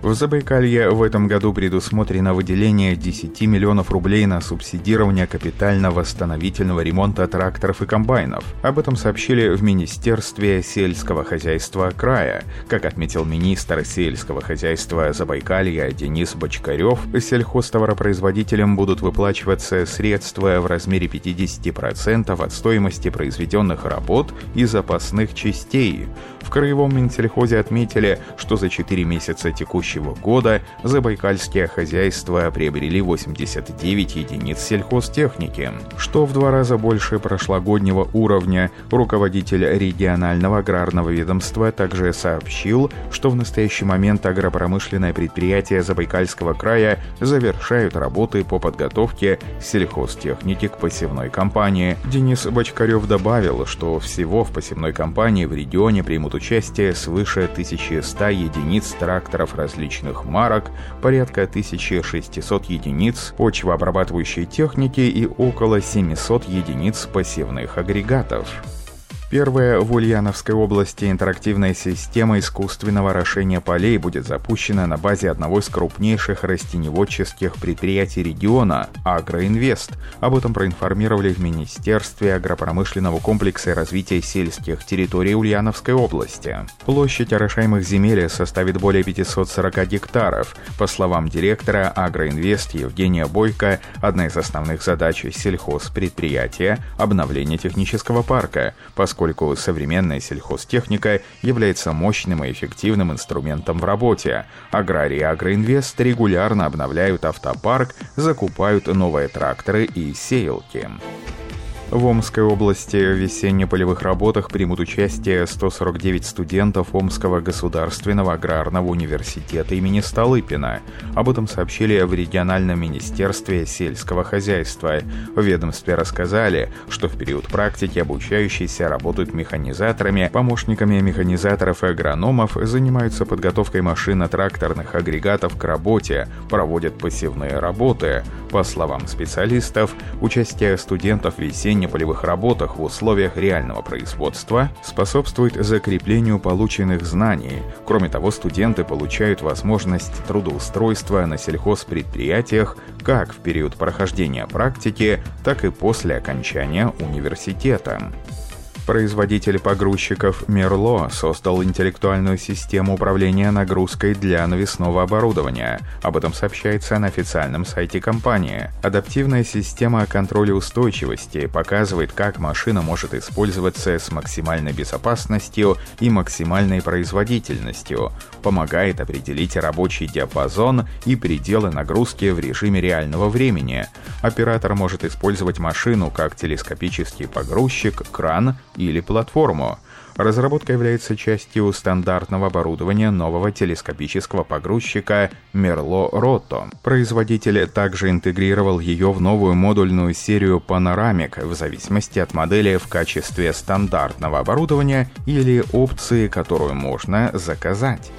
В Забайкалье в этом году предусмотрено выделение 10 миллионов рублей на субсидирование капитально-восстановительного ремонта тракторов и комбайнов. Об этом сообщили в Министерстве сельского хозяйства края. Как отметил министр сельского хозяйства Забайкалья Денис Бочкарев, сельхозтоваропроизводителям будут выплачиваться средства в размере 50% от стоимости произведенных работ и запасных частей. В Краевом Минсельхозе отметили, что за 4 месяца текущего года забайкальские хозяйства приобрели 89 единиц сельхозтехники, что в два раза больше прошлогоднего уровня. Руководитель регионального аграрного ведомства также сообщил, что в настоящий момент агропромышленное предприятие Забайкальского края завершают работы по подготовке сельхозтехники к посевной кампании. Денис Бочкарев добавил, что всего в посевной кампании в регионе примут участие свыше 1100 единиц тракторов различных марок, порядка 1600 единиц почвообрабатывающей техники и около 700 единиц посевных агрегатов. Первая в Ульяновской области интерактивная система искусственного орошения полей будет запущена на базе одного из крупнейших растеневодческих предприятий региона – «Агроинвест». Об этом проинформировали в Министерстве агропромышленного комплекса и развития сельских территорий Ульяновской области. Площадь орошаемых земель составит более 540 гектаров. По словам директора «Агроинвест» Евгения Бойко, одна из основных задач сельхозпредприятия – обновление технического парка, поскольку поскольку современная сельхозтехника является мощным и эффективным инструментом в работе. Аграрии и Агроинвест регулярно обновляют автопарк, закупают новые тракторы и сеялки. В Омской области в весенне-полевых работах примут участие 149 студентов Омского государственного аграрного университета имени Столыпина. Об этом сообщили в региональном министерстве сельского хозяйства. В ведомстве рассказали, что в период практики обучающиеся работают механизаторами, помощниками механизаторов и агрономов, занимаются подготовкой машино-тракторных агрегатов к работе, проводят посевные работы. По словам специалистов, участие студентов в весенне весенне-полевых работах в условиях реального производства способствует закреплению полученных знаний. Кроме того, студенты получают возможность трудоустройства на сельхозпредприятиях как в период прохождения практики, так и после окончания университета. Производитель погрузчиков Мерло создал интеллектуальную систему управления нагрузкой для навесного оборудования. Об этом сообщается на официальном сайте компании. Адаптивная система контроля устойчивости показывает, как машина может использоваться с максимальной безопасностью и максимальной производительностью, помогает определить рабочий диапазон и пределы нагрузки в режиме реального времени. Оператор может использовать машину как телескопический погрузчик, кран или платформу. Разработка является частью стандартного оборудования нового телескопического погрузчика Merlo Roto. Производитель также интегрировал ее в новую модульную серию Panoramic в зависимости от модели в качестве стандартного оборудования или опции, которую можно заказать.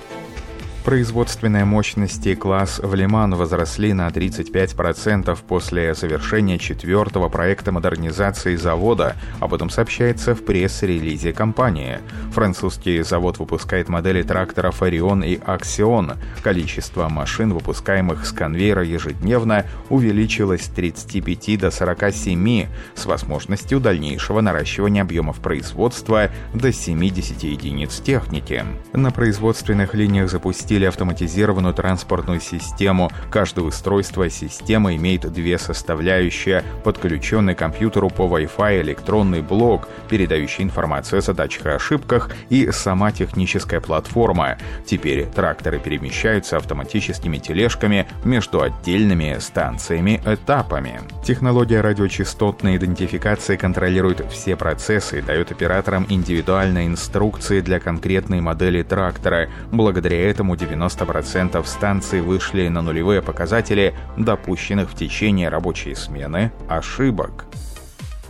Производственные мощности класс в Лиман возросли на 35% после завершения четвертого проекта модернизации завода. Об этом сообщается в пресс-релизе компании. Французский завод выпускает модели тракторов «Орион» и «Аксион». Количество машин, выпускаемых с конвейера ежедневно, увеличилось с 35 до 47, с возможностью дальнейшего наращивания объемов производства до 70 единиц техники. На производственных линиях запустили запустили автоматизированную транспортную систему. Каждое устройство системы имеет две составляющие. Подключенный к компьютеру по Wi-Fi электронный блок, передающий информацию о задачах и ошибках, и сама техническая платформа. Теперь тракторы перемещаются автоматическими тележками между отдельными станциями-этапами. Технология радиочастотной идентификации контролирует все процессы и дает операторам индивидуальные инструкции для конкретной модели трактора. Благодаря этому 90% станций вышли на нулевые показатели допущенных в течение рабочей смены ошибок.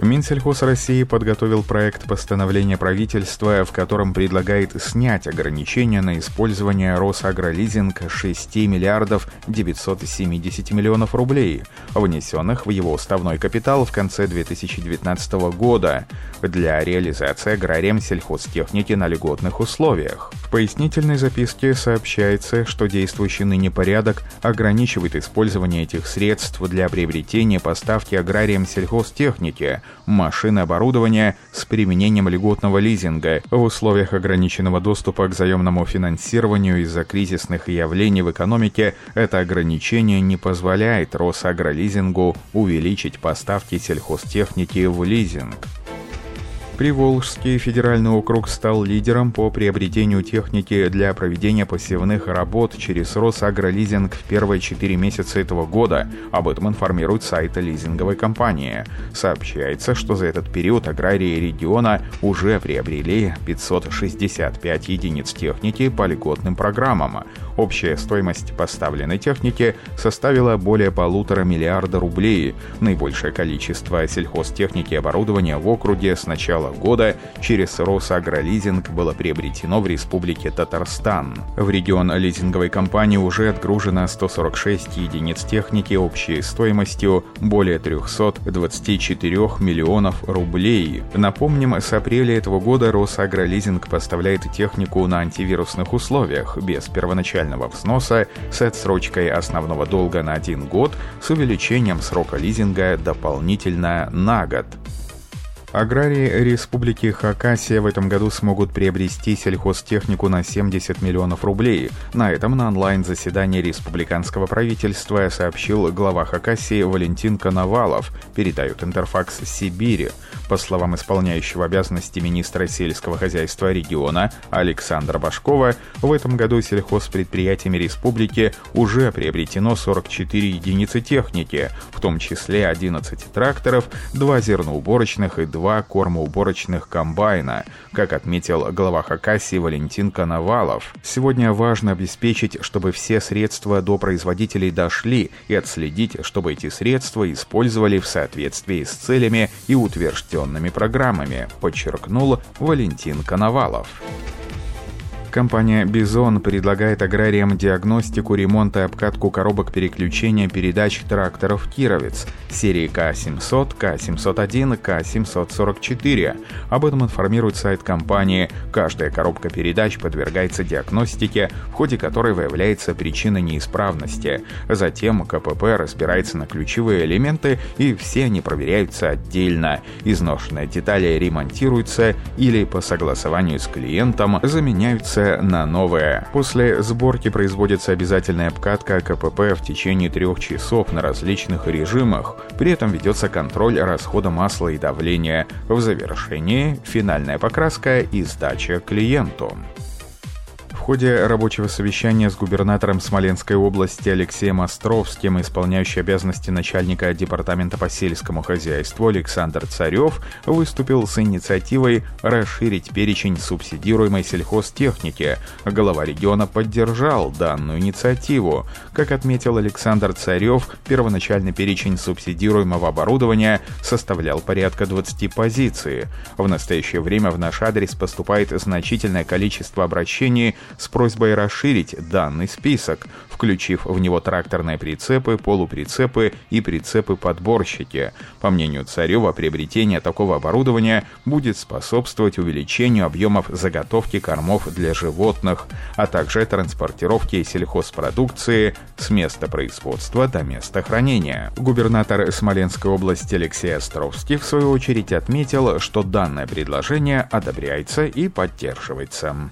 Минсельхоз России подготовил проект постановления правительства, в котором предлагает снять ограничения на использование Росагролизинг 6 миллиардов 970 миллионов рублей, внесенных в его уставной капитал в конце 2019 года для реализации аграрием сельхозтехники на льготных условиях. В пояснительной записке сообщается, что действующий ныне порядок ограничивает использование этих средств для приобретения поставки аграрием сельхозтехники, машин и оборудования с применением льготного лизинга в условиях ограниченного доступа к заемному финансированию из-за кризисных явлений в экономике это ограничение не позволяет Росагролизингу увеличить поставки сельхозтехники в лизинг. Приволжский федеральный округ стал лидером по приобретению техники для проведения посевных работ через Росагролизинг в первые четыре месяца этого года. Об этом информирует сайт лизинговой компании. Сообщается, что за этот период аграрии региона уже приобрели 565 единиц техники по льготным программам. Общая стоимость поставленной техники составила более полутора миллиарда рублей. Наибольшее количество сельхозтехники и оборудования в округе с начала года через Росагролизинг было приобретено в Республике Татарстан. В регион лизинговой компании уже отгружено 146 единиц техники общей стоимостью более 324 миллионов рублей. Напомним, с апреля этого года Росагролизинг поставляет технику на антивирусных условиях без первоначального взноса с отсрочкой основного долга на один год с увеличением срока лизинга дополнительно на год. Аграрии Республики Хакасия в этом году смогут приобрести сельхозтехнику на 70 миллионов рублей. На этом на онлайн-заседании республиканского правительства сообщил глава Хакасии Валентин Коновалов, передает Интерфакс Сибири. По словам исполняющего обязанности министра сельского хозяйства региона Александра Башкова, в этом году сельхозпредприятиями республики уже приобретено 44 единицы техники, в том числе 11 тракторов, 2 зерноуборочных и 2 кормоуборочных комбайна, как отметил глава Хакасии Валентин Коновалов. Сегодня важно обеспечить, чтобы все средства до производителей дошли и отследить, чтобы эти средства использовали в соответствии с целями и утвержденными программами, подчеркнул Валентин Коновалов. Компания «Бизон» предлагает аграриям диагностику, ремонт и обкатку коробок переключения передач тракторов «Кировец» серии К-700, К-701, К-744. Об этом информирует сайт компании. Каждая коробка передач подвергается диагностике, в ходе которой выявляется причина неисправности. Затем КПП разбирается на ключевые элементы, и все они проверяются отдельно. Изношенные детали ремонтируются или по согласованию с клиентом заменяются меняется на новое. После сборки производится обязательная обкатка КПП в течение трех часов на различных режимах. При этом ведется контроль расхода масла и давления. В завершении финальная покраска и сдача клиенту ходе рабочего совещания с губернатором Смоленской области Алексеем Островским, исполняющий обязанности начальника Департамента по сельскому хозяйству Александр Царев выступил с инициативой расширить перечень субсидируемой сельхозтехники. Глава региона поддержал данную инициативу. Как отметил Александр Царев, первоначальный перечень субсидируемого оборудования составлял порядка 20 позиций. В настоящее время в наш адрес поступает значительное количество обращений с просьбой расширить данный список, включив в него тракторные прицепы, полуприцепы и прицепы-подборщики. По мнению Царева, приобретение такого оборудования будет способствовать увеличению объемов заготовки кормов для животных, а также транспортировки сельхозпродукции с места производства до места хранения. Губернатор Смоленской области Алексей Островский в свою очередь отметил, что данное предложение одобряется и поддерживается.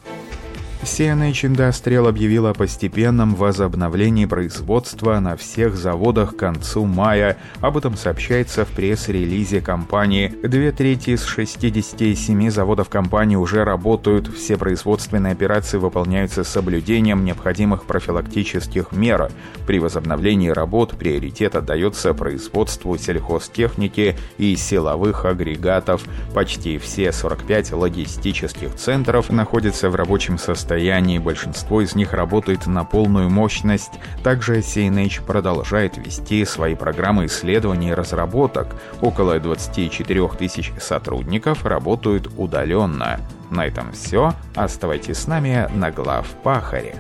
CNH Industrial объявила о постепенном возобновлении производства на всех заводах к концу мая. Об этом сообщается в пресс-релизе компании. Две трети из 67 заводов компании уже работают. Все производственные операции выполняются с соблюдением необходимых профилактических мер. При возобновлении работ приоритет отдается производству сельхозтехники и силовых агрегатов. Почти все 45 логистических центров находятся в рабочем состоянии расстоянии, большинство из них работает на полную мощность. Также CNH продолжает вести свои программы исследований и разработок. Около 24 тысяч сотрудников работают удаленно. На этом все. Оставайтесь с нами на глав Пахаре.